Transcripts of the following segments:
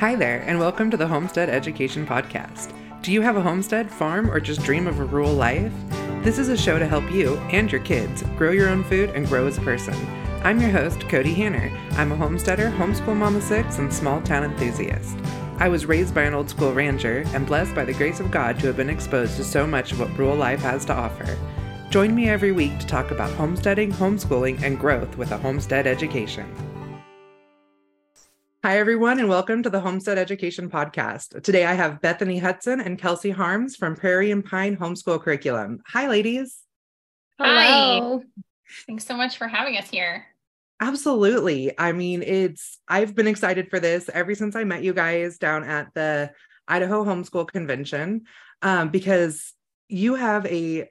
Hi there, and welcome to the Homestead Education Podcast. Do you have a homestead, farm, or just dream of a rural life? This is a show to help you and your kids grow your own food and grow as a person. I'm your host, Kody Hanner. I'm a homesteader, homeschool mama six, and small town enthusiast. I was raised by an old school rancher and blessed by the grace of God to have been exposed to so much of what rural life has to offer. Join me every week to talk about homesteading, homeschooling, and growth with a homestead education. Hi, everyone, and welcome to the Homestead Education Podcast. Today I have Bethany Hutson and Kelsey Harms from Prairie and Pine Homeschool Curriculum. Hi, ladies. Hello. Hi. Thanks so much for having us here. Absolutely. I mean, it's, I've been excited for this ever since I met you guys down at the Idaho Homeschool Convention um, because you have a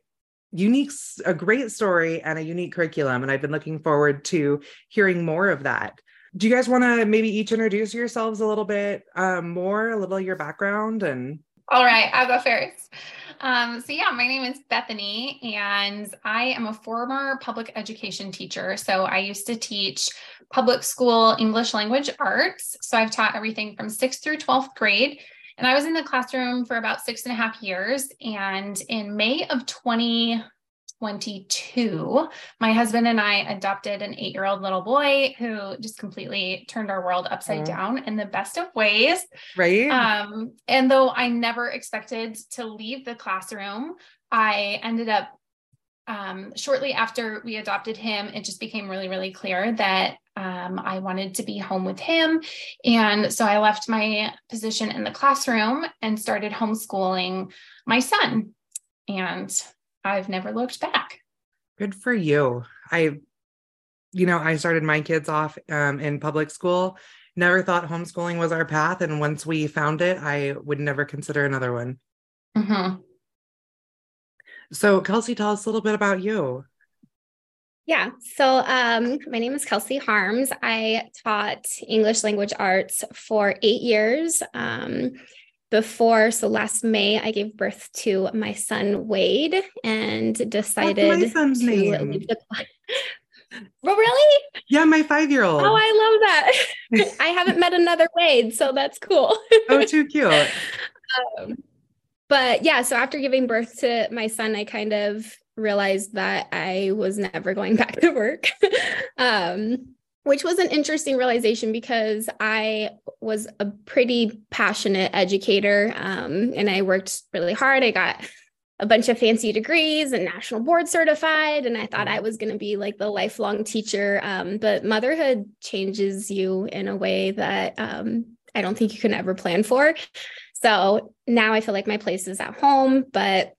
unique, a great story and a unique curriculum. And I've been looking forward to hearing more of that do you guys want to maybe each introduce yourselves a little bit um, more, a little your background and? All right, I'll go first. Um, so yeah, my name is Bethany, and I am a former public education teacher. So I used to teach public school English language arts. So I've taught everything from sixth through 12th grade. And I was in the classroom for about six and a half years. And in May of 20, 22, my husband and I adopted an eight year old little boy who just completely turned our world upside mm. down in the best of ways. Right. Um, and though I never expected to leave the classroom, I ended up um, shortly after we adopted him, it just became really, really clear that um, I wanted to be home with him. And so I left my position in the classroom and started homeschooling my son. And I've never looked back. Good for you. I, you know, I started my kids off um, in public school. Never thought homeschooling was our path. And once we found it, I would never consider another one. Mm-hmm. So, Kelsey, tell us a little bit about you. Yeah. So um, my name is Kelsey Harms. I taught English language arts for eight years. Um, before so last may i gave birth to my son wade and decided What's my son's to name? leave the well really? Yeah my five-year-old. Oh i love that. I haven't met another wade so that's cool. Oh too cute. Um, but yeah so after giving birth to my son i kind of realized that i was never going back to work. Um which was an interesting realization because I was a pretty passionate educator um, and I worked really hard. I got a bunch of fancy degrees and national board certified, and I thought I mm-hmm. was going to be like the lifelong teacher. Um, but motherhood changes you in a way that um, I don't think you can ever plan for. So now I feel like my place is at home, but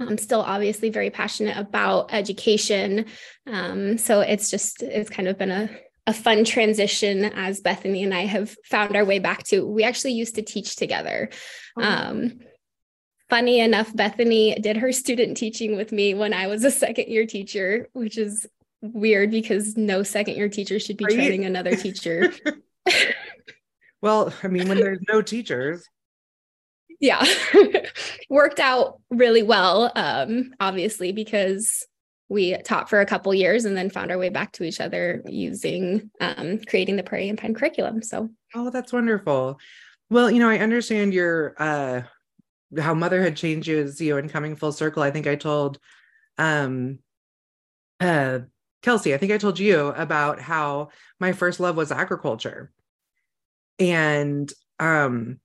I'm still obviously very passionate about education. Um, so it's just, it's kind of been a, a fun transition as Bethany and I have found our way back to. We actually used to teach together. Oh. Um, funny enough, Bethany did her student teaching with me when I was a second year teacher, which is weird because no second year teacher should be right? training another teacher. well, I mean, when there's no teachers. Yeah, worked out really well, um, obviously, because we taught for a couple years and then found our way back to each other using um, creating the prairie and pine curriculum. So oh that's wonderful. Well you know i understand your uh how motherhood changes you and coming full circle. I think i told um uh kelsey i think i told you about how my first love was agriculture. And um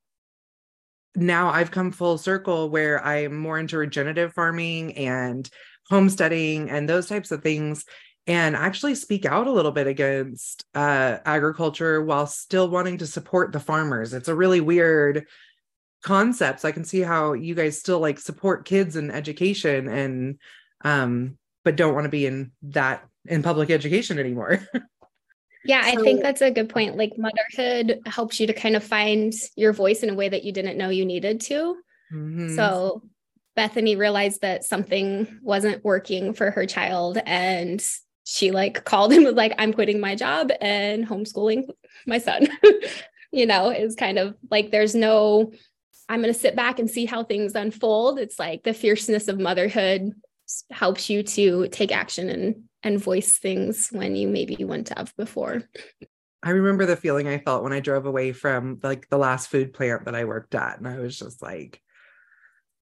now I've come full circle where I'm more into regenerative farming and homesteading and those types of things and actually speak out a little bit against uh, agriculture while still wanting to support the farmers. It's a really weird concept. So I can see how you guys still like support kids and education and um but don't want to be in that in public education anymore. yeah, so, I think that's a good point. Like motherhood helps you to kind of find your voice in a way that you didn't know you needed to. Mm-hmm. So Bethany realized that something wasn't working for her child and she like called and was like, I'm quitting my job and homeschooling my son. you know, is kind of like there's no, I'm going to sit back and see how things unfold. It's like the fierceness of motherhood helps you to take action and and voice things when you maybe wouldn't have before. I remember the feeling I felt when I drove away from like the last food plant that I worked at. And I was just like,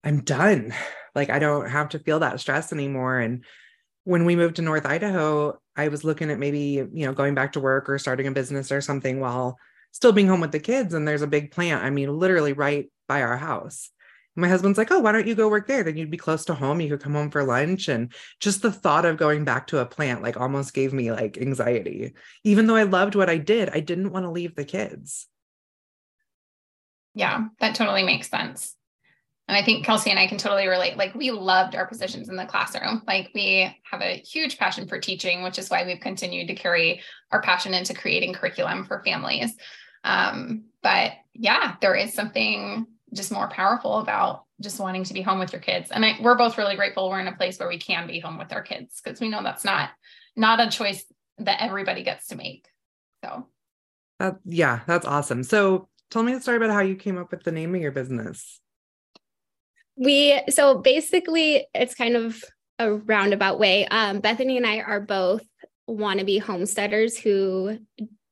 I'm done. Like, I don't have to feel that stress anymore. And when we moved to North Idaho, I was looking at maybe, you know, going back to work or starting a business or something while still being home with the kids. And there's a big plant, I mean, literally right by our house. My husband's like, Oh, why don't you go work there? Then you'd be close to home. You could come home for lunch. And just the thought of going back to a plant, like, almost gave me like anxiety. Even though I loved what I did, I didn't want to leave the kids. Yeah, that totally makes sense. And I think Kelsey and I can totally relate. Like, we loved our positions in the classroom. Like, we have a huge passion for teaching, which is why we've continued to carry our passion into creating curriculum for families. Um, but yeah, there is something just more powerful about just wanting to be home with your kids. And I, we're both really grateful we're in a place where we can be home with our kids because we know that's not not a choice that everybody gets to make. So, uh, yeah, that's awesome. So, tell me the story about how you came up with the name of your business. We so basically it's kind of a roundabout way. Um, Bethany and I are both wannabe homesteaders who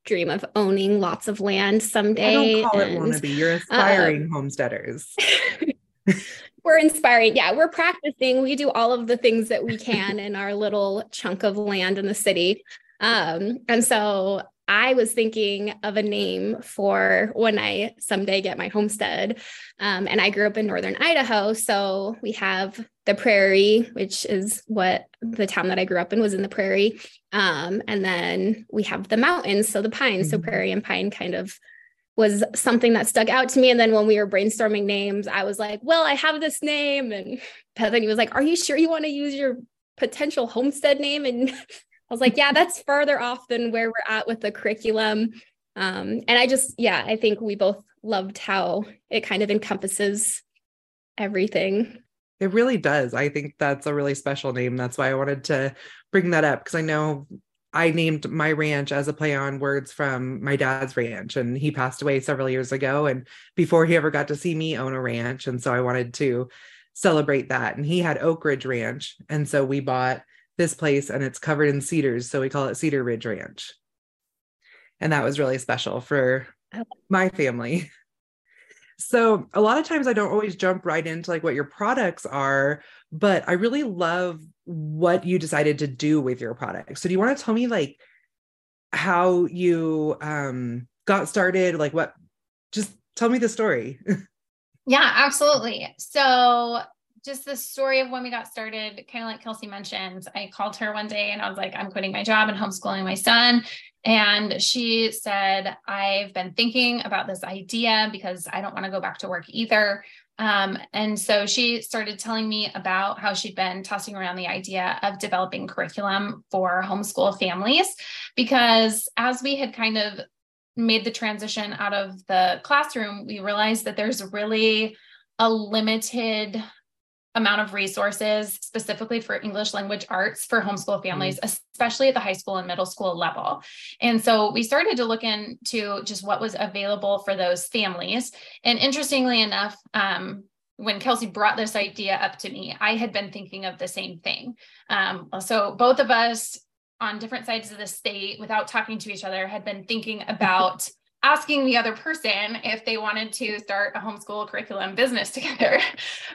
dream of owning lots of land someday. I don't call and, it wannabe. You're aspiring um, homesteaders. we're inspiring. Yeah, we're practicing. We do all of the things that we can in our little chunk of land in the city. Um, and so I was thinking of a name for when I someday get my homestead. Um, and I grew up in northern Idaho. So we have the prairie, which is what the town that I grew up in was in the prairie. Um, and then we have the mountains, so the pines. Mm-hmm. So prairie and pine kind of was something that stuck out to me. And then when we were brainstorming names, I was like, well, I have this name. And Bethany was like, are you sure you want to use your potential homestead name? And I was like, yeah, that's further off than where we're at with the curriculum. Um, and I just, yeah, I think we both loved how it kind of encompasses everything. It really does. I think that's a really special name. That's why I wanted to bring that up because I know I named my ranch as a play on words from my dad's ranch, and he passed away several years ago. And before he ever got to see me own a ranch, and so I wanted to celebrate that. And he had Oak Ridge Ranch, and so we bought this place and it's covered in cedars. So we call it Cedar Ridge Ranch. And that was really special for my family. So a lot of times I don't always jump right into like what your products are, but I really love what you decided to do with your products. So do you want to tell me like how you um got started, like what just tell me the story. yeah, absolutely. So just the story of when we got started, kind of like Kelsey mentioned, I called her one day and I was like, I'm quitting my job and homeschooling my son. And she said, I've been thinking about this idea because I don't want to go back to work either. Um, and so she started telling me about how she'd been tossing around the idea of developing curriculum for homeschool families. Because as we had kind of made the transition out of the classroom, we realized that there's really a limited amount of resources specifically for English language arts for homeschool families, mm-hmm. especially at the high school and middle school level. And so we started to look into just what was available for those families. And interestingly enough, um, when Kelsey brought this idea up to me, I had been thinking of the same thing. Um, so both of us on different sides of the state, without talking to each other, had been thinking about asking the other person if they wanted to start a homeschool curriculum business together.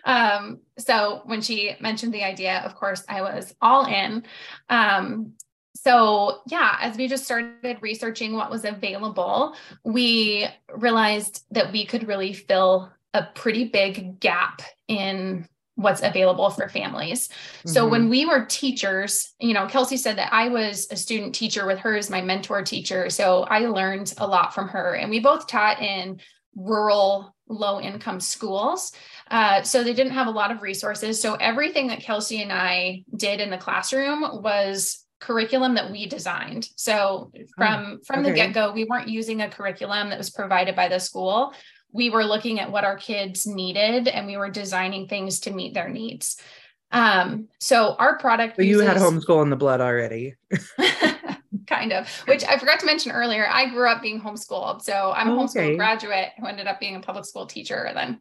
Um, so when she mentioned the idea, of course, I was all in. Um, so yeah, as we just started researching what was available, we realized that we could really fill a pretty big gap in what's available for families. Mm-hmm. So when we were teachers, you know, Kelsey said that I was a student teacher with her as my mentor teacher. So I learned a lot from her. And we both taught in rural, low income schools. Uh, so they didn't have a lot of resources. So everything that Kelsey and I did in the classroom was curriculum that we designed. So from from okay. the get-go, we weren't using a curriculum that was provided by the school we were looking at what our kids needed and we were designing things to meet their needs. Um, so our product. So you uses, had homeschool in the blood already. kind of, which I forgot to mention earlier. I grew up being homeschooled. So I'm a homeschool okay. graduate who ended up being a public school teacher and then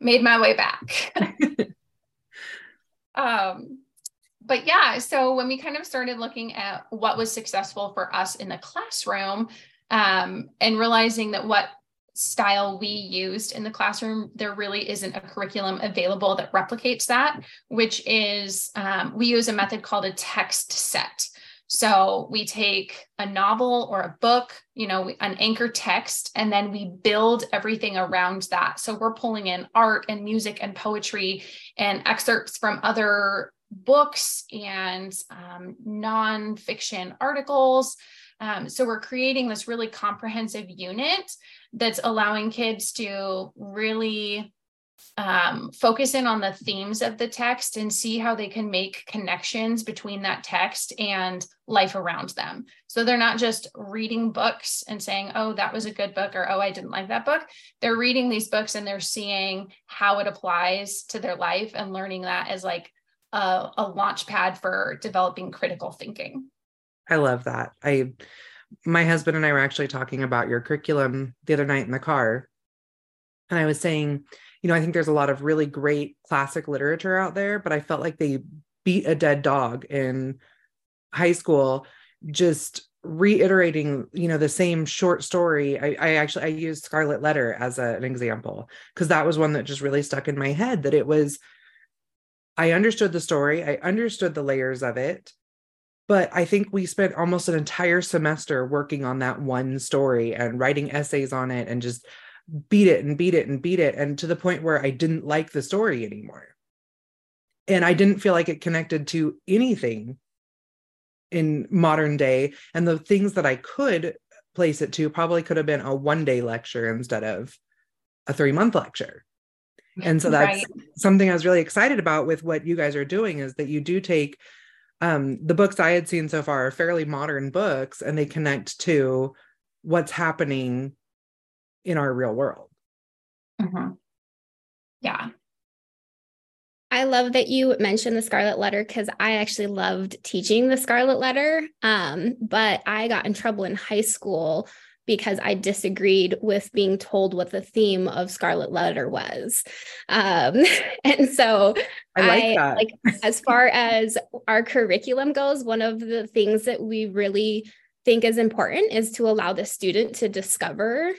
made my way back. um, but yeah, so when we kind of started looking at what was successful for us in the classroom, um, and realizing that what style we used in the classroom, there really isn't a curriculum available that replicates that, which is um, we use a method called a text set. So we take a novel or a book, you know, an anchor text, and then we build everything around that. So we're pulling in art and music and poetry and excerpts from other books and um, nonfiction articles. Um, so we're creating this really comprehensive unit that's allowing kids to really um, focus in on the themes of the text and see how they can make connections between that text and life around them. So they're not just reading books and saying, oh, that was a good book or oh, I didn't like that book. They're reading these books and they're seeing how it applies to their life and learning that as like a, a launch pad for developing critical thinking. I love that. I my husband and I were actually talking about your curriculum the other night in the car. And I was saying, you know, I think there's a lot of really great classic literature out there, but I felt like they beat a dead dog in high school just reiterating you know the same short story i, I actually i used scarlet letter as a, an example because that was one that just really stuck in my head that it was i understood the story i understood the layers of it but i think we spent almost an entire semester working on that one story and writing essays on it and just beat it and beat it and beat it and to the point where i didn't like the story anymore. And i didn't feel like it connected to anything in modern day. And the things that i could place it to probably could have been a one day lecture instead of a three month lecture. And so that's right. something i was really excited about with what you guys are doing is that you do take um, the books I had seen so far are fairly modern books and they connect to what's happening in our real world. Mm-hmm. Yeah. I love that you mentioned the Scarlet Letter because I actually loved teaching the Scarlet Letter. Um, but I got in trouble in high school because I disagreed with being told what the theme of Scarlet Letter was. Um, and so I like, I, that. like as far as our curriculum goes, one of the things that we really think is important is to allow the student to discover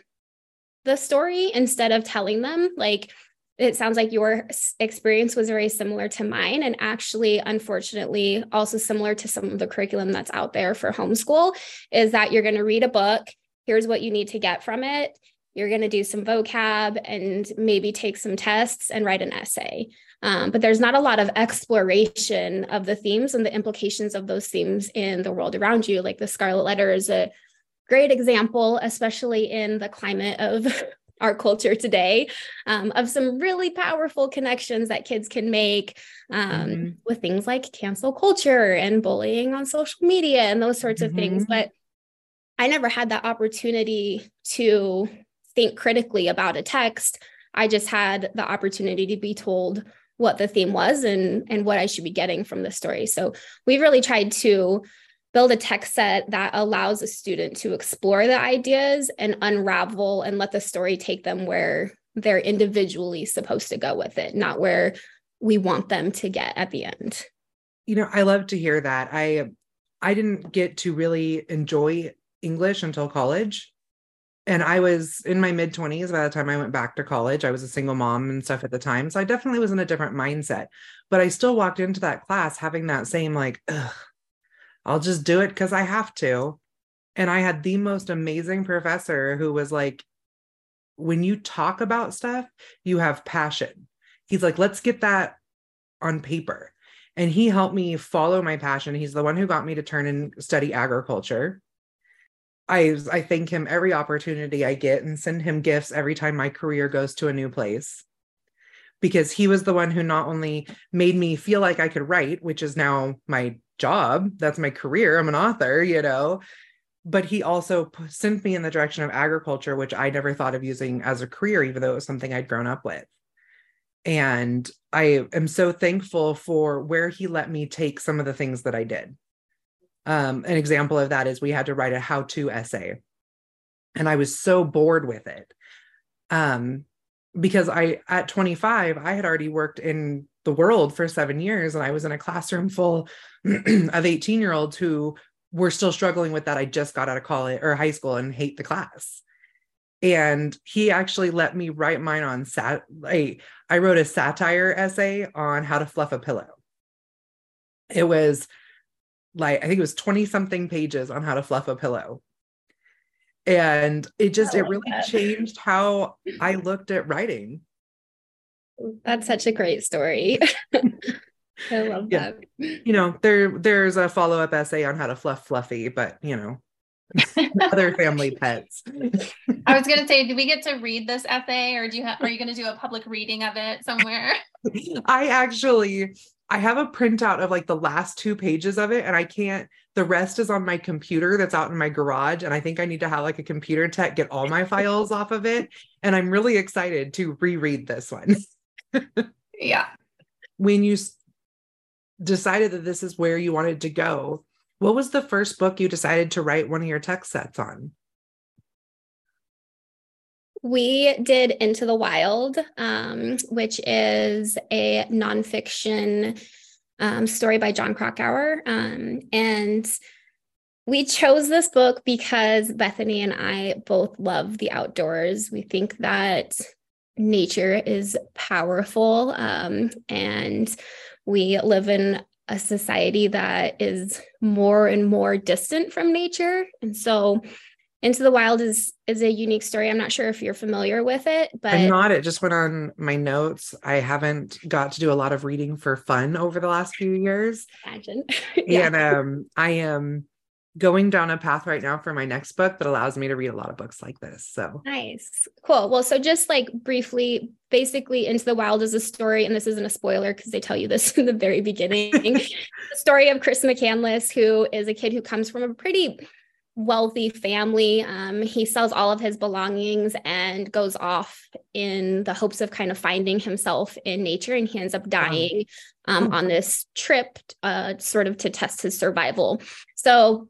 the story instead of telling them like it sounds like your experience was very similar to mine and actually unfortunately also similar to some of the curriculum that's out there for homeschool is that you're going to read a book here's what you need to get from it. You're going to do some vocab and maybe take some tests and write an essay. Um, but there's not a lot of exploration of the themes and the implications of those themes in the world around you. Like the Scarlet Letter is a great example, especially in the climate of our culture today, um, of some really powerful connections that kids can make um, mm-hmm. with things like cancel culture and bullying on social media and those sorts of mm-hmm. things. But I never had that opportunity to think critically about a text. I just had the opportunity to be told what the theme was and and what I should be getting from the story. So we've really tried to build a text set that allows a student to explore the ideas and unravel and let the story take them where they're individually supposed to go with it, not where we want them to get at the end. You know, I love to hear that. I I didn't get to really enjoy English until college. And I was in my mid 20s by the time I went back to college. I was a single mom and stuff at the time. So I definitely was in a different mindset. But I still walked into that class having that same, like, I'll just do it because I have to. And I had the most amazing professor who was like, when you talk about stuff, you have passion. He's like, let's get that on paper. And he helped me follow my passion. He's the one who got me to turn and study agriculture. I I thank him every opportunity I get and send him gifts every time my career goes to a new place. Because he was the one who not only made me feel like I could write, which is now my job, that's my career, I'm an author, you know, but he also sent me in the direction of agriculture, which I never thought of using as a career, even though it was something I'd grown up with. And I am so thankful for where he let me take some of the things that I did um, an example of that is we had to write a how to essay. And I was so bored with it. Um, because I, at 25, I had already worked in the world for seven years and I was in a classroom full of 18 year olds who were still struggling with that. I just got out of college or high school and hate the class. And he actually let me write mine on sat. I, I wrote a satire essay on how to fluff a pillow. It was like, I think it was 20 something pages on how to fluff a pillow. And it just, it really that. changed how I looked at writing. That's such a great story. I love yeah. that. You know, there there's a follow-up essay on how to fluff Fluffy, but you know, other family pets. I was gonna say, do we get to read this essay or do you have are you gonna do a public reading of it somewhere? I actually I have a printout of like the last two pages of it, and I can't. The rest is on my computer that's out in my garage, and I think I need to have like a computer tech get all my files off of it. And I'm really excited to reread this one. yeah. When you decided that this is where you wanted to go, what was the first book you decided to write one of your text sets on? We did Into the Wild, um, which is a nonfiction um, story by Jon Krakauer. Um, and we chose this book because Bethany and I both love the outdoors. We think that nature is powerful um, and we live in a society that is more and more distant from nature. And so into the Wild is is a unique story. I'm not sure if you're familiar with it, but I'm not. It just went on my notes. I haven't got to do a lot of reading for fun over the last few years. Imagine. yeah. And um I am going down a path right now for my next book that allows me to read a lot of books like this. So nice. Cool. Well, so just like briefly, basically, Into the Wild is a story, and this isn't a spoiler because they tell you this in the very beginning. the story of Chris McCandless, who is a kid who comes from a pretty wealthy family. Um, he sells all of his belongings and goes off in the hopes of kind of finding himself in nature. And he ends up dying um, on this trip, uh, sort of to test his survival. So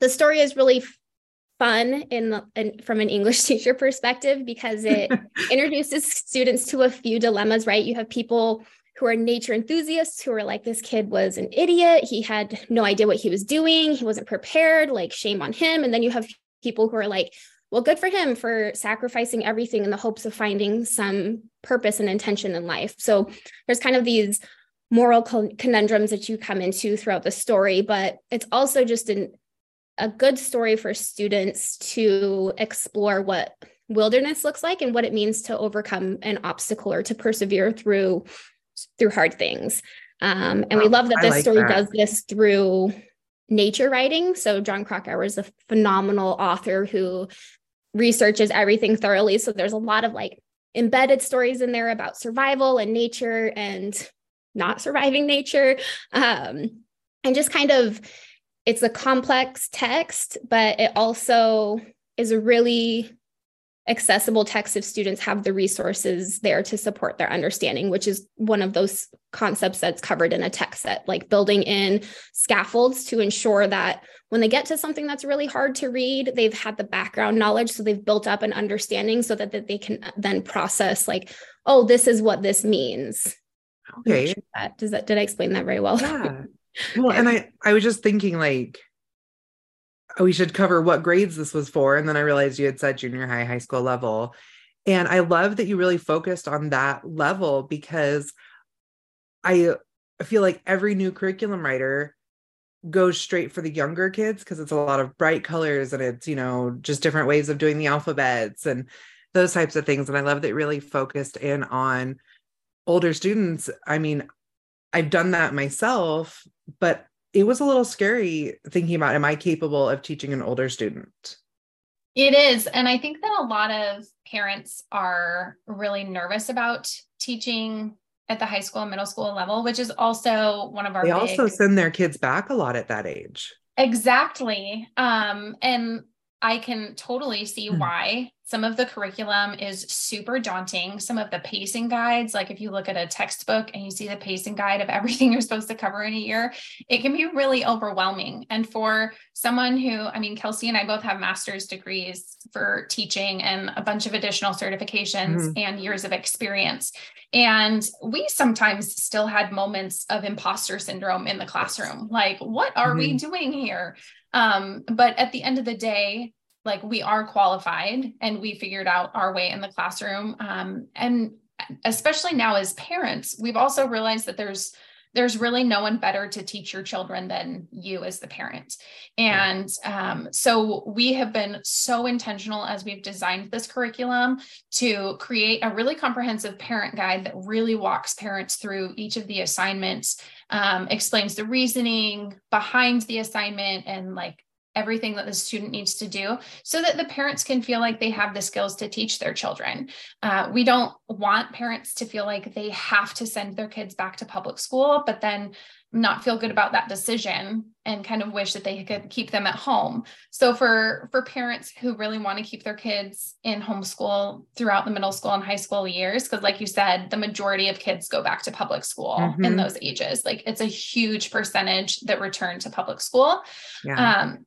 the story is really fun in, the, in, from an English teacher perspective because it introduces students to a few dilemmas, right? You have people who are nature enthusiasts who are like, this kid was an idiot. He had no idea what he was doing. He wasn't prepared, like, shame on him. And then you have people who are like, well, good for him for sacrificing everything in the hopes of finding some purpose and intention in life. So there's kind of these moral conundrums that you come into throughout the story, but it's also just an a good story for students to explore what wilderness looks like and what it means to overcome an obstacle or to persevere through through hard things. Um, and we love that this like story that. does this through nature writing. So Jon Krakauer is a phenomenal author who researches everything thoroughly. So there's a lot of like embedded stories in there about survival and nature and not surviving nature. Um, and just kind of it's a complex text, but it also is a really accessible texts if students have the resources there to support their understanding, which is one of those concepts that's covered in a text set, like building in scaffolds to ensure that when they get to something that's really hard to read, they've had the background knowledge. So they've built up an understanding so that, that they can then process, like, oh, this is what this means. Okay. Sure that, does that, did I explain that very well? Yeah. Well, and I I was just thinking like Oh, we should cover what grades this was for and then I realized you had said junior high high school level. And I love that you really focused on that level because I feel like every new curriculum writer goes straight for the younger kids because it's a lot of bright colors and it's, you know, just different ways of doing the alphabets and those types of things. And I love that you really focused in on older students. I mean, I've done that myself, but it was a little scary thinking about am I capable of teaching an older student? It is. And I think that a lot of parents are really nervous about teaching at the high school and middle school level, which is also one of our They big... also send their kids back a lot at that age. Exactly. Um, and I can totally see mm. why some of the curriculum is super daunting. Some of the pacing guides, like if you look at a textbook and you see the pacing guide of everything you're supposed to cover in a year, it can be really overwhelming. And for someone who, I mean, Kelsey and I both have master's degrees for teaching and a bunch of additional certifications mm-hmm. and years of experience. And we sometimes still had moments of imposter syndrome in the classroom. Like, what are mm-hmm. we doing here? Um, but at the end of the day, like we are qualified and we figured out our way in the classroom. Um, and especially now as parents, we've also realized that there's there's really no one better to teach your children than you as the parent. And um, so we have been so intentional as we've designed this curriculum to create a really comprehensive parent guide that really walks parents through each of the assignments, um, explains the reasoning behind the assignment, and like everything that the student needs to do so that the parents can feel like they have the skills to teach their children. Uh, we don't want parents to feel like they have to send their kids back to public school, but then not feel good about that decision and kind of wish that they could keep them at home. So for for parents who really want to keep their kids in homeschool throughout the middle school and high school years because like you said the majority of kids go back to public school mm-hmm. in those ages. Like it's a huge percentage that return to public school. Yeah. Um,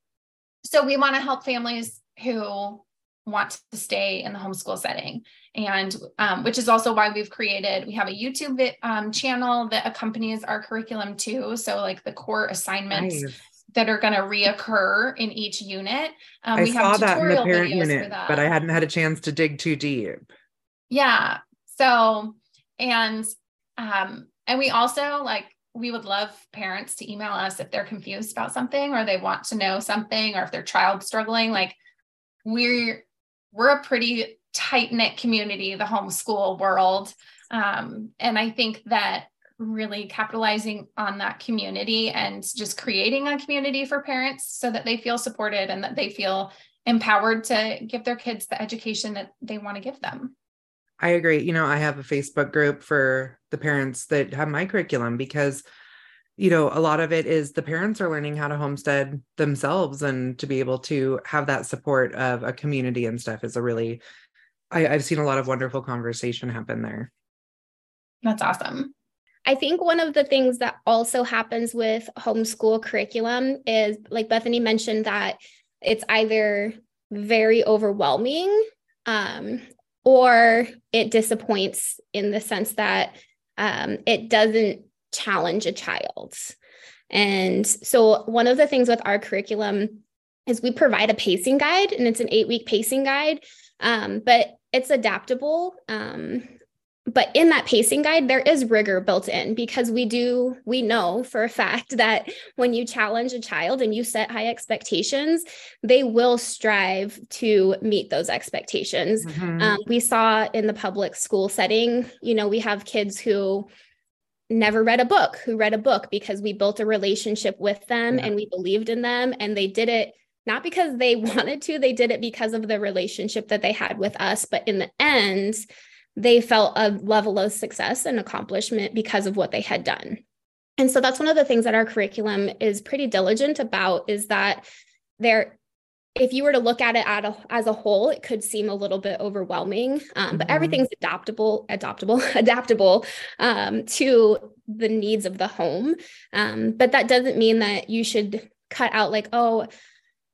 so we want to help families who want to stay in the homeschool setting. And um, which is also why we've created we have a youtube um, channel that accompanies our curriculum too. So like the core assignments nice. that are going to reoccur in each unit. Um, i we saw that in the parent unit but i hadn't had a chance to dig too deep. Yeah. So and um and we also like we would love parents to email us if they're confused about something or they want to know something or if their child's struggling. Like we're we're a pretty tight knit community the homeschool world um, and i think that really capitalizing on that community and just creating a community for parents so that they feel supported and that they feel empowered to give their kids the education that they want to give them I agree. You know, I have a Facebook group for the parents that have my curriculum because, you know, a lot of it is the parents are learning how to homestead themselves and to be able to have that support of a community and stuff is a really, I, I've seen a lot of wonderful conversation happen there. That's awesome. I think one of the things that also happens with homeschool curriculum is like Bethany mentioned that it's either very overwhelming um, or it disappoints in the sense that um, it doesn't challenge a child. And so, one of the things with our curriculum is we provide a pacing guide, and it's an eight week pacing guide, um, but it's adaptable. Um, but in that pacing guide there is rigor built in because we do we know for a fact that when you challenge a child and you set high expectations they will strive to meet those expectations mm-hmm. um, we saw in the public school setting you know we have kids who never read a book who read a book because we built a relationship with them yeah. and we believed in them and they did it not because they wanted to they did it because of the relationship that they had with us but in the end they felt a level of success and accomplishment because of what they had done. And so that's one of the things that our curriculum is pretty diligent about is that there if you were to look at it at a, as a whole, it could seem a little bit overwhelming, um, but mm-hmm. everything's adaptable, adaptable, adaptable um, to the needs of the home. Um, but that doesn't mean that you should cut out like, oh,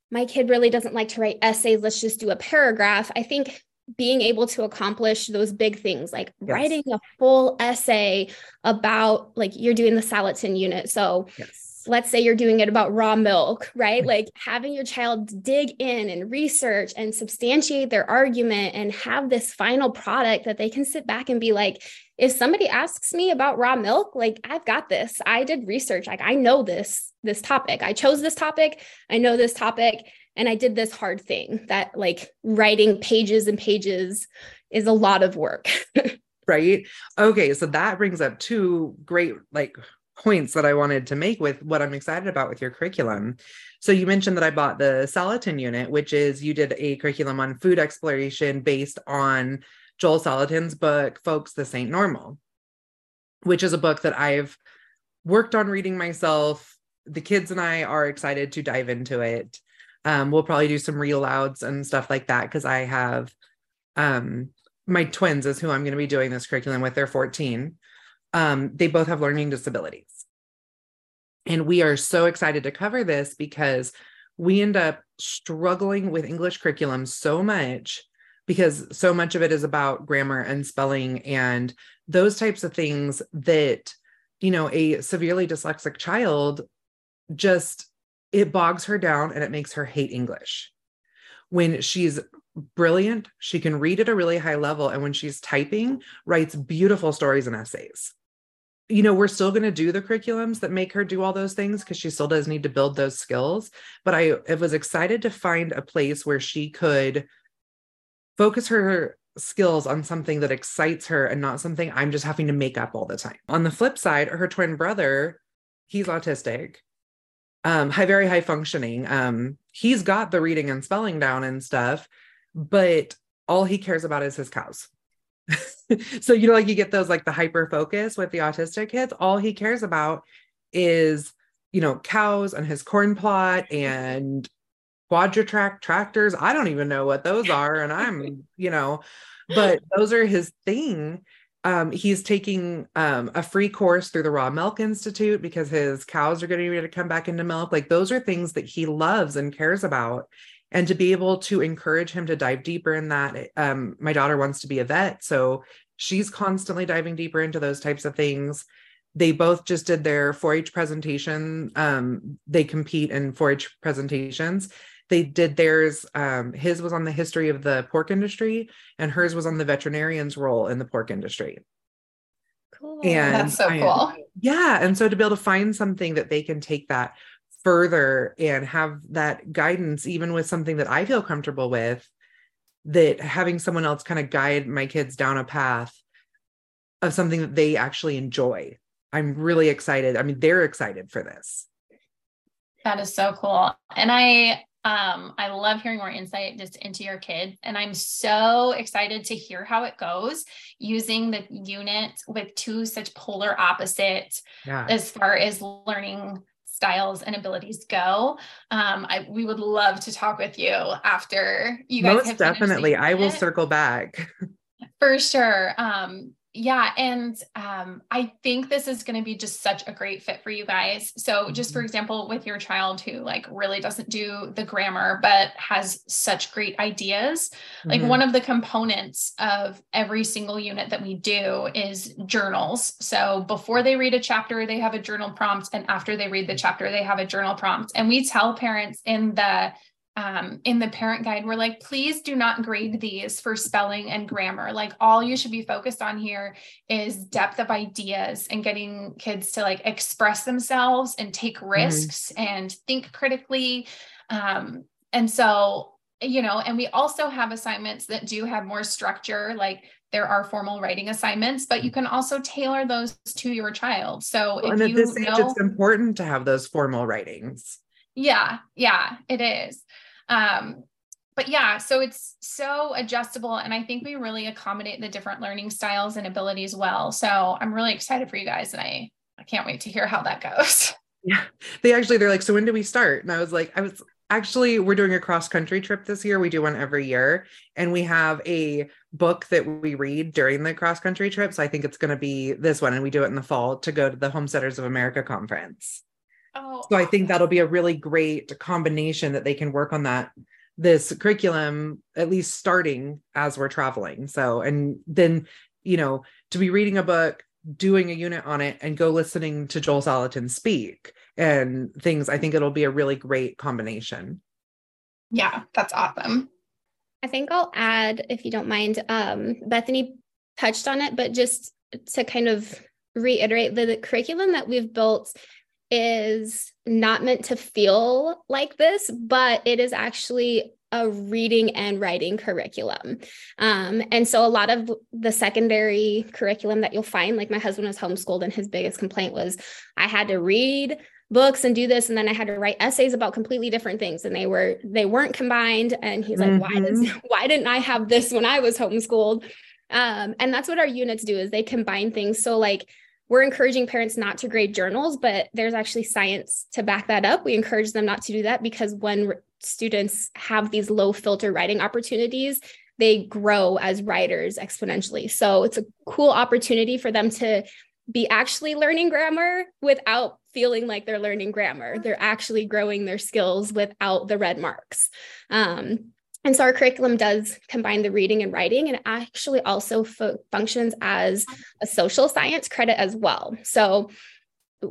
my kid really doesn't like to write essays. Let's just do a paragraph. I think being able to accomplish those big things like yes. writing a full essay about like you're doing the Salatin unit so yes. Let's say you're doing it about raw milk right like having your child dig in and research and substantiate their argument and have this final product that they can sit back and be like if somebody asks me about raw milk like I've got this I did research like I know this this topic I chose this topic I know this topic and I did this hard thing that like writing pages and pages is a lot of work. right. Okay. So that brings up two great like points that I wanted to make with what I'm excited about with your curriculum. So you mentioned that I bought the Salatin unit, which is you did a curriculum on food exploration based on Joel Salatin's book, Folks, This Ain't Normal, which is a book that I've worked on reading myself. The kids and I are excited to dive into it. Um, we'll probably do some real louds and stuff like that because I have um, my twins is who I'm going to be doing this curriculum with. They're 14. Um, they both have learning disabilities. And we are so excited to cover this because we end up struggling with English curriculum so much because so much of it is about grammar and spelling and those types of things that, you know, a severely dyslexic child just it bogs her down and it makes her hate English. When she's brilliant, she can read at a really high level. And when she's typing, writes beautiful stories and essays. You know, we're still going to do the curriculums that make her do all those things because she still does need to build those skills. But I, I was excited to find a place where she could focus her skills on something that excites her and not something I'm just having to make up all the time. On the flip side, her twin brother, he's autistic, um, high, very high functioning. Um, he's got the reading and spelling down and stuff, but all he cares about is his cows. so you know, like you get those like the hyper focus with the autistic kids. All he cares about is you know cows and his corn plot and quadratrack tractors. I don't even know what those are. And I'm, you know, but those are his thing. Um, he's taking um, a free course through the Raw Milk Institute because his cows are getting ready to come back into milk. Like those are things that he loves and cares about. And to be able to encourage him to dive deeper in that, um, my daughter wants to be a vet. So she's constantly diving deeper into those types of things they both just did their 4-H presentation. Um, they compete in 4-H presentations, they did theirs um, his was on the history of the pork industry and hers was on the veterinarian's role in the pork industry cool and that's so I, cool yeah and so to be able to find something that they can take that further and have that guidance even with something that i feel comfortable with that having someone else kind of guide my kids down a path of something that they actually enjoy i'm really excited i mean they're excited for this that is so cool and i um, I love hearing more insight just into your kids. And I'm so excited to hear how it goes using the unit with two such polar opposites yeah. as far as learning styles and abilities go. Um, I, we would love to talk with you after you guys. Most definitely. I will circle back. For sure. Um, yeah and um, i think this is going to be just such a great fit for you guys so just for mm-hmm. example with your child who like really doesn't do the grammar but has such great ideas mm-hmm. like one of the components of every single unit that we do is journals so before they read a chapter they have a journal prompt and after they read the chapter they have a journal prompt and we tell parents in the um, in the parent guide, we're like, please do not grade these for spelling and grammar. Like, all you should be focused on here is depth of ideas and getting kids to like express themselves and take mm-hmm. risks mm-hmm. and think critically. Um, and so, you know, and we also have assignments that do have more structure, like there are formal writing assignments, but you can also tailor those to your child. So, if and at you this age, know, it's important to have those formal writings. Yeah, yeah, it is. Um, but yeah, so it's so adjustable. And I think we really accommodate the different learning styles and abilities well. So I'm really excited for you guys. And I, I can't wait to hear how that goes. Yeah. They actually, they're like, so when do we start? And I was like, I was actually, we're doing a cross country trip this year. We do one every year. And we have a book that we read during the cross country trip. So I think it's going to be this one. And we do it in the fall to go to the Homesteaders of America conference. Oh, so I think that'll be a really great combination that they can work on that this curriculum at least starting as we're traveling. So and then you know to be reading a book, doing a unit on it, and go listening to Joel Salatin speak and things. I think it'll be a really great combination. Yeah, that's awesome. I think I'll add, if you don't mind, um, Bethany touched on it, but just to kind of reiterate the, the curriculum that we've built is not meant to feel like this, but it is actually a reading and writing curriculum. Um, and so a lot of the secondary curriculum that you'll find, like my husband was homeschooled, and his biggest complaint was I had to read books and do this and then i had to write essays about completely different things and they were they weren't combined and he's like mm-hmm. why does mm-hmm. why didn't i have this when i was homeschooled um, and that's what our units do is they combine things so like we're encouraging parents not to grade journals, but there's actually science to back that up. We encourage them not to do that because when students have these low filter writing opportunities, they grow as writers exponentially. So it's a cool opportunity for them to be actually learning grammar without feeling like they're learning grammar. They're actually growing their skills without the red marks. Um, and so our curriculum does combine the reading and writing and actually also functions as a social science credit as well. So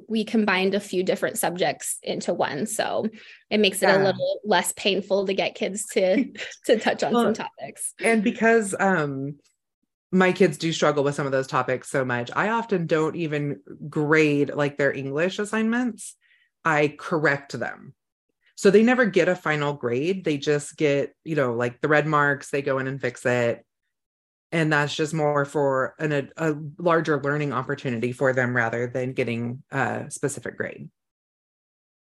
we combined a few different subjects into one so it makes it Yeah. a little less painful to get kids to to touch on Well, some topics and because um my kids do struggle with some of those topics so much i often don't even grade like their english assignments i correct them so they never get a final grade they just get you know like the red marks they go in and fix it and that's just more for an, a, a larger learning opportunity for them rather than getting a specific grade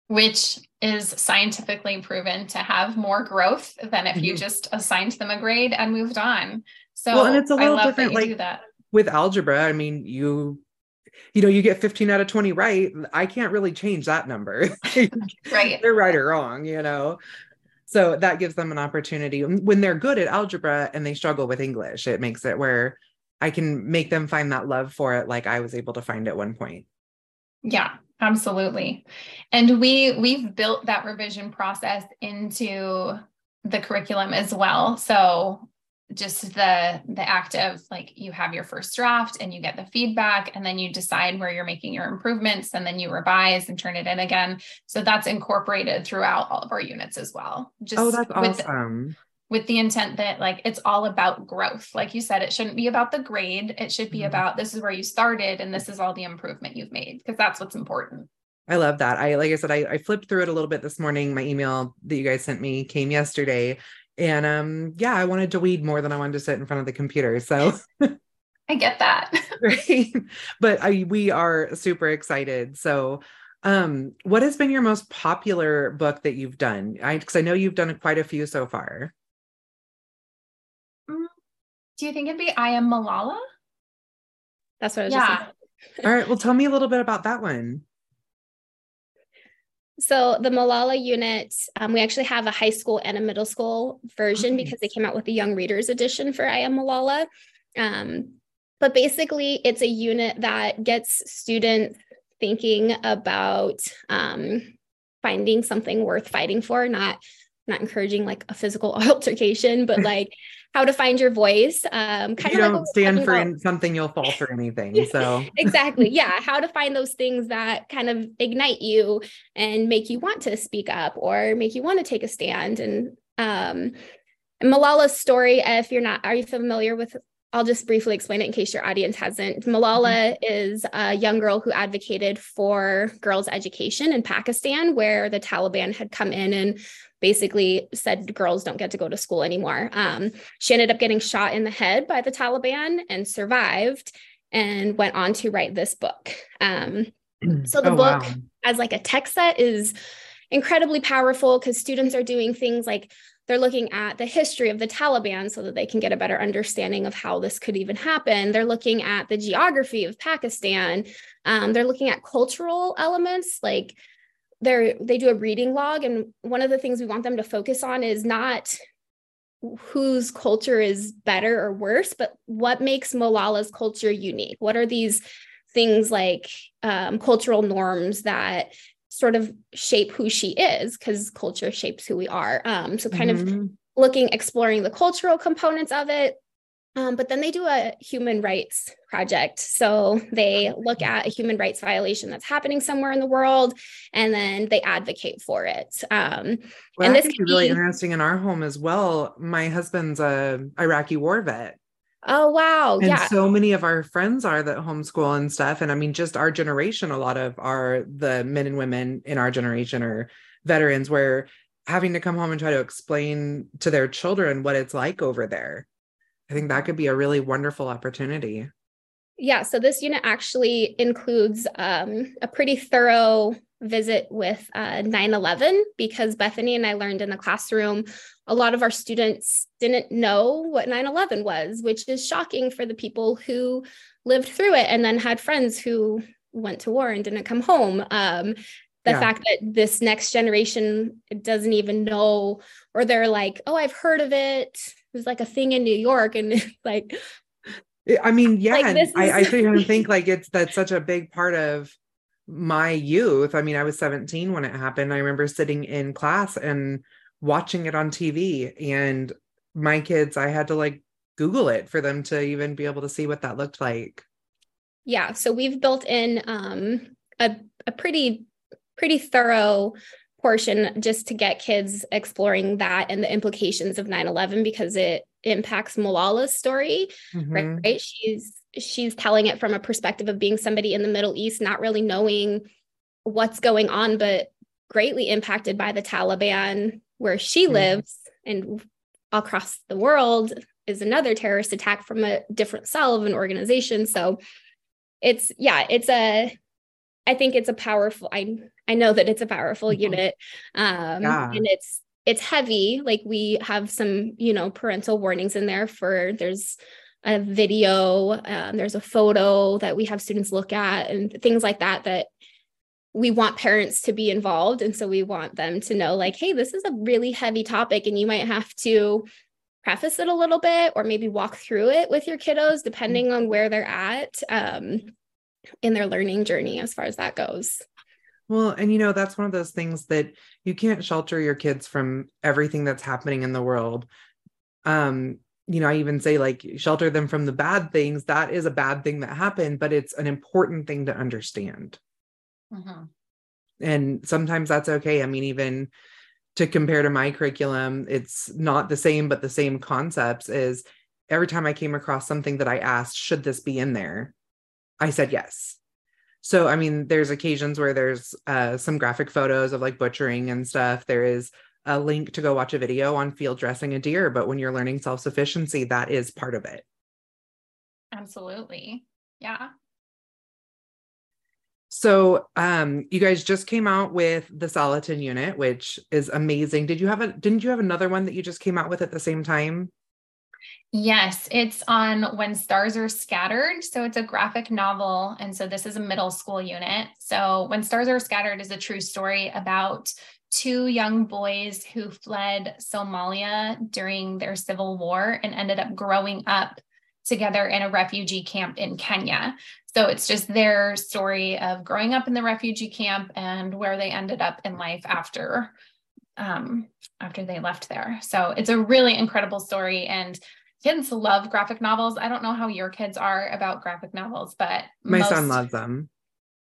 which is scientifically proven to have more growth than if you Mhm. just assigned them a grade and moved on. So Well, and it's a little different, you like- do that. with algebra i mean you you know you get 15 out of 20 right i can't really change that number Right. they're right or wrong you know so that gives them an opportunity when they're good at algebra and they struggle with english it makes it where i can make them find that love for it like i was able to find at one point Yeah, absolutely. And we we've built that revision process into the curriculum as well. So just the the act of like you have your first draft and you get the feedback and then you decide where you're making your improvements and then you revise and turn it in again. So that's incorporated throughout all of our units as well. Just oh that's with awesome with the intent that like it's all about growth. Like you said, it shouldn't be about the grade. It should be Mhm. about this is where you started and this is all the improvement you've made because that's what's important. I love that. I like I said, I, I flipped through it a little bit this morning. My email that you guys sent me came yesterday. And um, yeah, I wanted to weed more than I wanted to sit in front of the computer. So I get that. great. But I we are super excited. So um, what has been your most popular book that you've done? I because I know you've done quite a few so far. Do you think it'd be I am Malala? that's what i was Yeah. just All right. Well, tell me a little bit about that one. So the Malala unit, um, we actually have a high school and a middle school version Okay. because they came out with the young readers edition for I Am Malala. Um, but basically, it's a unit that gets students thinking about um, finding something worth fighting for, not not encouraging like a physical altercation, but like how to find your voice. Um, kind you of don't we're stand for about- something, you'll fall for anything. So exactly yeah how to find those things that kind of ignite you and make you want to speak up or make you want to take a stand and um malala's story if you're not are you familiar with i'll just briefly explain it in case your audience hasn't malala is a young girl who advocated for girls education in pakistan where the taliban had come in and basically said girls don't get to go to school anymore um, she ended up getting shot in the head by the taliban and survived and went on to write this book. Um, So the Oh, book- wow. as like a text set is incredibly powerful because students are doing things like they're looking at the history of the Taliban so that they can get a better understanding of how this could even happen. They're looking at the geography of Pakistan. Um, they're looking at cultural elements like they're they do a reading log and one of the things we want them to focus on is not whose culture is better or worse, but what makes Malala's culture unique? What are these things like um, cultural norms that sort of shape who she is? Because culture shapes who we are. Um, so, kind of Mhm. looking, exploring the cultural components of it. Um, but then they do a human rights project. So they look at a human rights violation that's happening somewhere in the world and then they advocate for it. Um, Well, And this could be really interesting in our home as well. My husband's a Iraqi war vet. oh, wow. and yeah. so many of our friends are that homeschool and stuff and i mean just our generation a lot of our the men and women in our generation are veterans where having to come home and try to explain to their children what it's like over there i think that could be a really wonderful opportunity Yeah, so this unit actually includes um, a pretty thorough visit with uh, 9-11 because Bethany and I learned in the classroom a lot of our students didn't know what 9-11 was, which is shocking for the people who lived through it and then had friends who went to war and didn't come home. Um, the Yeah. fact that this next generation doesn't even know, or they're like, oh, I've heard of it. It was like a thing in New York. And like, I- mean yeah Like, i i here think like it's that's such a big part of my youth i mean i was 17 when it happened i remember sitting in class and watching it on tv and my kids i had to like google it for them to even be able to see what that looked like Yeah, so we've built in um, a, a pretty pretty thorough portion just to get kids exploring that and the implications of 9-11 because it impacts Malala's story mm-hmm. right, right she's she's telling it from a perspective of being somebody in the middle east not really knowing what's going on but greatly impacted by the taliban where she mm-hmm. lives and across the world is another terrorist attack from a different cell of an organization so it's yeah it's a i think it's a powerful i i know that it's a powerful mm-hmm. unit um yeah. and it's it's heavy like we have some you know parental warnings in there for there's a video um, there's a photo that we have students look at and things like that that we want parents to be involved and so we want them to know like hey this is a really heavy topic and you might have to preface it a little bit or maybe walk through it with your kiddos depending on where they're at um, in their learning journey as far as that goes. Well and you know that's one of those things that you can't shelter your kids from everything that's happening in the world. Um you know i even say like shelter them from the bad things. That is a bad thing that happened but it's an important thing to understand. Mm-hmm. and sometimes that's okay. I mean even to compare to my curriculum, it's not the same, but the same concepts is every time I came across something that I asked, should this be in there? I said yes. So, I mean, there's occasions where there's uh, some graphic photos of like butchering and stuff. There is a link to go watch a video on field dressing a deer, but when you're learning self sufficiency, that is part of it. Absolutely. Yeah. So um you guys just came out with the Salatin unit, which is amazing. Did you have a didn't you have another one that you just came out with at the same time? Yes, it's on When Stars Are Scattered. So it's a graphic novel. And so this is a middle school unit. So When Stars Are Scattered is a true story about two young boys who fled Somalia during their civil war and ended up growing up together in a refugee camp in Kenya. So it's just their story of growing up in the refugee camp and where they ended up in life after um, after they left there. So it's a really incredible story and kids love graphic novels. I don't know how your kids are about graphic novels, but my most, son loves them.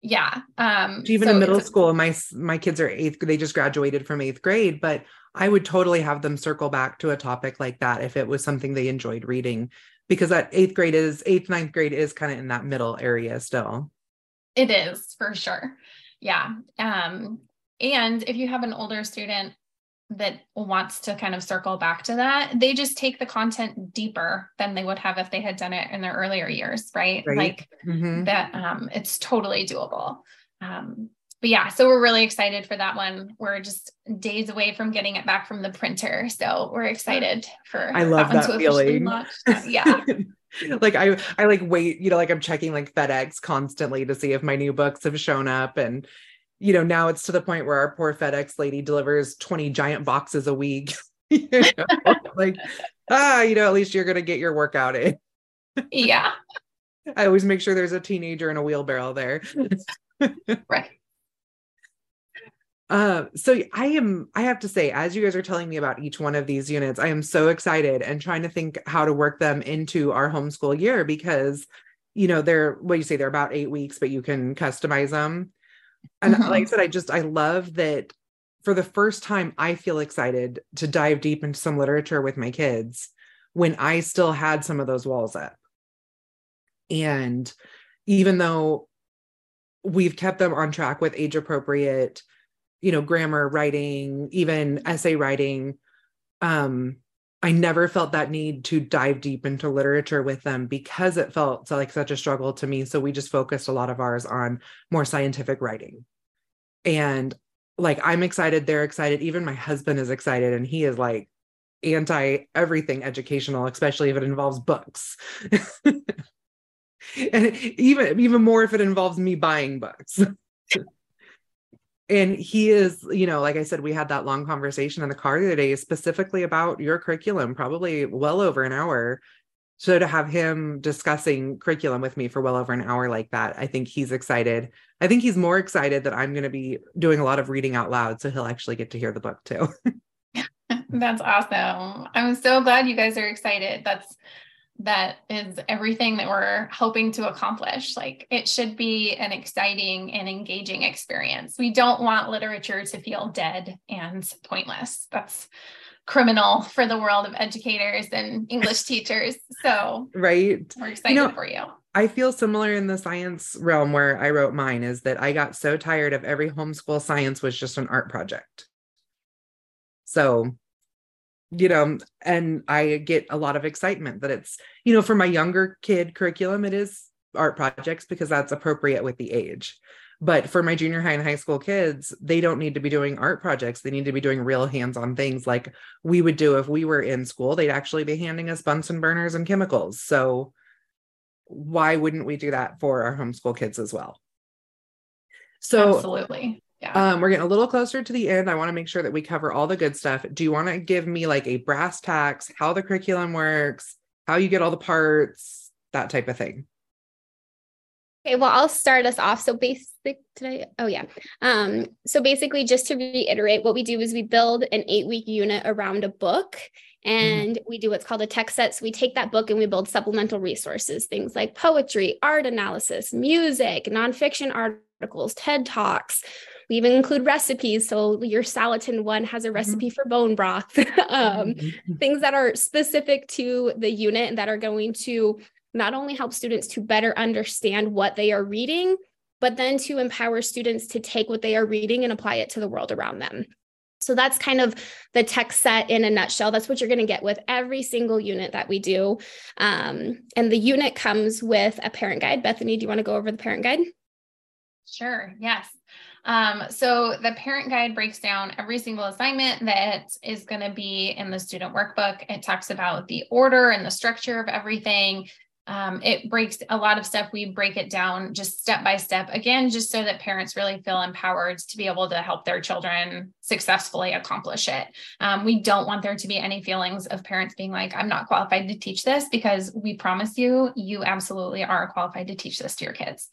Yeah. Um, even so in middle school, my my kids are eighth. They just graduated from eighth grade, but I would totally have them circle back to a topic like that if it was something they enjoyed reading because that eighth grade is eighth, ninth grade is kind of in that middle area still. It is for sure. Yeah. Um, and if you have an older student that wants to kind of circle back to that, they just take the content deeper than they would have if they had done it in their earlier years, right? right. Like mm-hmm. that um, it's totally doable. Um, but yeah, so we're really excited for that one. We're just days away from getting it back from the printer. So we're excited for I love that, that feeling. Yeah. like I I like wait, you know, like I'm checking like FedEx constantly to see if my new books have shown up. And you know, now it's to the point where our poor FedEx lady delivers 20 giant boxes a week. you know? like, ah, you know, at least you're gonna get your workout in. yeah. I always make sure there's a teenager in a wheelbarrow there. right. Uh, so I am, I have to say, as you guys are telling me about each one of these units, I am so excited and trying to think how to work them into our homeschool year because, you know, they're what you say, they're about eight weeks, but you can customize them. And mm-hmm. like I said, I just, I love that for the first time, I feel excited to dive deep into some literature with my kids when I still had some of those walls up. And even though we've kept them on track with age appropriate you know grammar writing even essay writing um i never felt that need to dive deep into literature with them because it felt like such a struggle to me. So we just focused a lot of ours on more scientific writing. And like i'm excited they're excited even my husband is excited and he is like anti everything educational especially if it involves books. And even even more if it involves me buying books and he is you know like i said we had that long conversation in the car today specifically about your curriculum probably well over an hour. So to have him discussing curriculum with me for well over an hour like that i think he's excited. I think he's more excited that i'm going to be doing a lot of reading out loud so he'll actually get to hear the book too. That's awesome. I'm so glad you guys are excited. That's that is everything that we're hoping to accomplish. Like it should be an exciting and engaging experience. We don't want literature to feel dead and pointless. That's criminal for the world of educators and English teachers. So, right. We're excited you know, for you. I feel similar in the science realm where I wrote mine is that I got so tired of every homeschool science was just an art project. So, you know, and I get a lot of excitement that it's, you know, for my younger kid curriculum, it is art projects because that's appropriate with the age. But for my junior high and high school kids, they don't need to be doing art projects. They need to be doing real hands on things like we would do if we were in school. They'd actually be handing us Bunsen burners and chemicals. So, why wouldn't we do that for our homeschool kids as well? So, absolutely. Yeah. Um, we're getting a little closer to the end. I want to make sure that we cover all the good stuff. Do you want to give me like a brass tacks, how the curriculum works, how you get all the parts, that type of thing? Okay, well, I'll start us off. So basic today. Oh yeah. Um, so basically, just to reiterate, what we do is we build an eight-week unit around a book mm-hmm. and mm-hmm. we do what's called a text set. So we take that book and we build supplemental resources, things like poetry, art analysis, music, nonfiction articles, TED Talks. We even include recipes. So your Salatin one has a mm-hmm. recipe mm-hmm. for bone broth, um, mm-hmm. things that are specific to the unit and that are going to not only help students to better understand what they are reading, but then to empower students to take what they are reading and apply it to the world around them. So that's kind of the text set in a nutshell. That's what you're going to get with every single unit that we do. Um, and the unit comes with a parent guide. Bethany, do you want to go over the parent guide? Sure, yes. Um, so the parent guide breaks down every single assignment that is going to be in the student workbook. It talks about the order and the structure of everything, um, it breaks a lot of stuff. We break it down just step by step, again, just so that parents really feel empowered to be able to help their children successfully accomplish it. Um, we don't want there to be any feelings of parents being like, I'm not qualified to teach this because we promise you, you absolutely are qualified to teach this to your kids.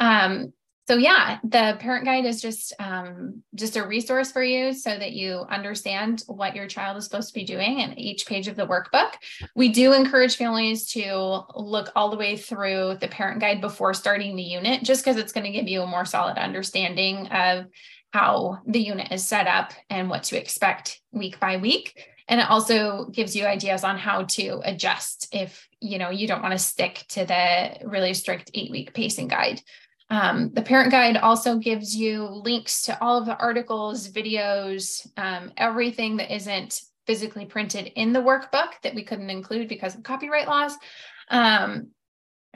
Um, so yeah the parent guide is just um, just a resource for you so that you understand what your child is supposed to be doing in each page of the workbook. We do encourage families to look all the way through the parent guide before starting the unit just because it's going to give you a more solid understanding of how the unit is set up and what to expect week by week. And it also gives you ideas on how to adjust if you know you don't want to stick to the really strict eight week pacing guide um, the parent guide also gives you links to all of the articles, videos, um, everything that isn't physically printed in the workbook that we couldn't include because of copyright laws. Um,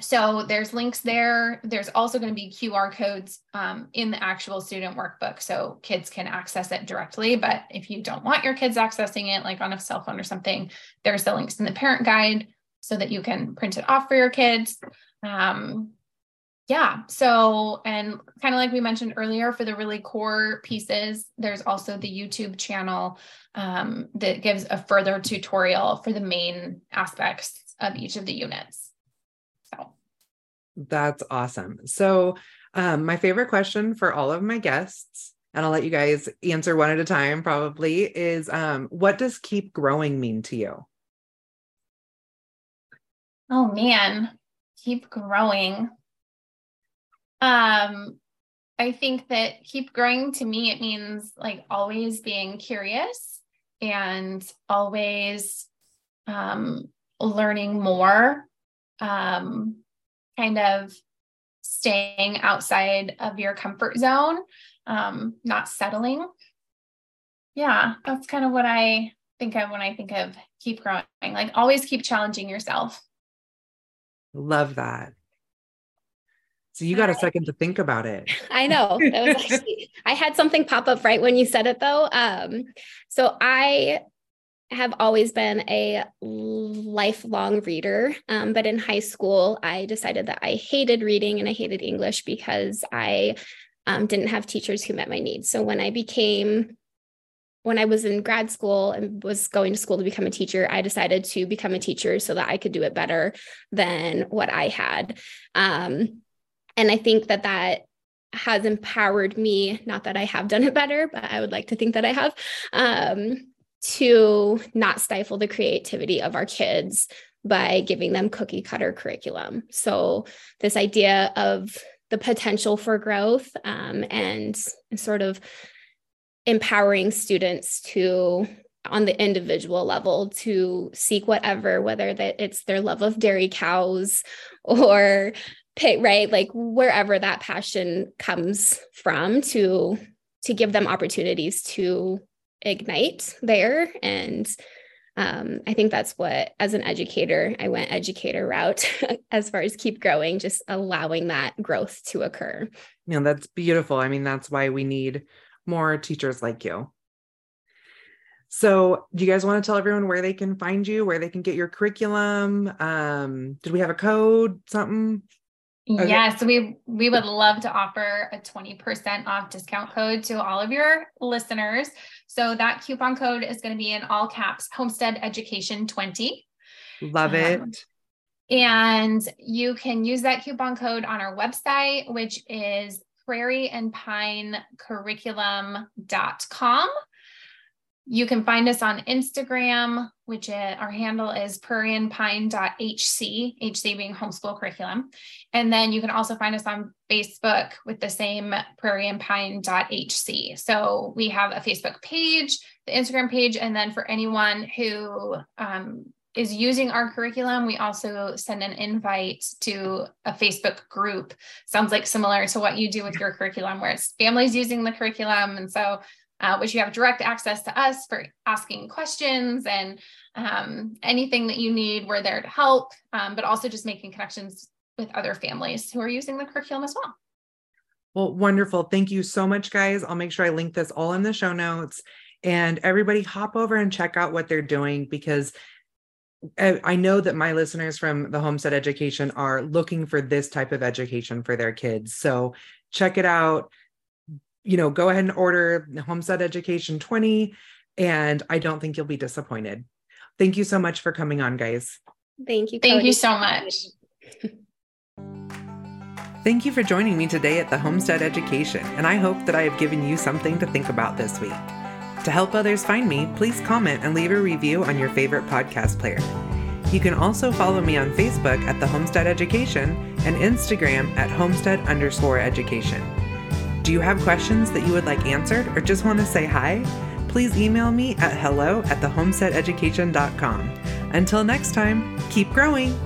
so there's links there. There's also going to be QR codes um, in the actual student workbook so kids can access it directly. But if you don't want your kids accessing it, like on a cell phone or something, there's the links in the parent guide so that you can print it off for your kids. Um, yeah. So, and kind of like we mentioned earlier, for the really core pieces, there's also the YouTube channel um, that gives a further tutorial for the main aspects of each of the units. So, that's awesome. So, um, my favorite question for all of my guests, and I'll let you guys answer one at a time probably, is um, what does keep growing mean to you? Oh man, keep growing. Um, I think that keep growing to me, it means like always being curious and always um, learning more, um, kind of staying outside of your comfort zone, um, not settling. Yeah, that's kind of what I think of when I think of keep growing, like always keep challenging yourself. Love that. So you got a second to think about it. I know. Actually I had something pop up right when you said it though. Um, so I have always been a lifelong reader, um, but in high school I decided that I hated reading and I hated English because I um, didn't have teachers who met my needs. So when I became when I was in grad school and was going to school to become a teacher, I decided to become a teacher so that I could do it better than what I had. Um, and I think that that has empowered me, not that I have done it better, but I would like to think that I have, um, to not stifle the creativity of our kids by giving them cookie cutter curriculum. So, this idea of the potential for growth um, and sort of empowering students to on the individual level to seek whatever whether that it's their love of dairy cows or pick right? Like wherever that passion comes from to to give them opportunities to ignite there. And um, i think that's what as an educator i went educator route as far as keep growing just allowing that growth to occur. You know that's beautiful. I mean that's why we need more teachers like you. So, do you guys want to tell everyone where they can find you, where they can get your curriculum? Um, did we have a code, something? Okay. Yes, we we would love to offer a 20% off discount code to all of your listeners. So that coupon code is going to be in all caps Homestead Education 20. Love it. Um, and you can use that coupon code on our website, which is prairieandpinecurriculum.com. You can find us on Instagram, which is, our handle is prairieandpine.hc, HC being homeschool curriculum. And then you can also find us on Facebook with the same prairieandpine.hc. So we have a Facebook page, the Instagram page, and then for anyone who um, is using our curriculum, we also send an invite to a Facebook group. Sounds like similar to what you do with your curriculum, where it's families using the curriculum. And so uh, which you have direct access to us for asking questions and um, anything that you need. We're there to help, um, but also just making connections with other families who are using the curriculum as well. Well, wonderful. Thank you so much, guys. I'll make sure I link this all in the show notes. And everybody hop over and check out what they're doing because I know that my listeners from the homestead education are looking for this type of education for their kids. So check it out you know, go ahead and order Homestead Education 20, and I don't think you'll be disappointed. Thank you so much for coming on, guys. Thank you. Thank you so much. Thank you for joining me today at the Homestead Education, and I hope that I have given you something to think about this week. To help others find me, please comment and leave a review on your favorite podcast player. You can also follow me on Facebook at the Homestead Education and Instagram at homestead underscore education. Do you have questions that you would like answered or just want to say hi? Please email me at hello at thehomesteadeducation.com. Until next time, keep growing!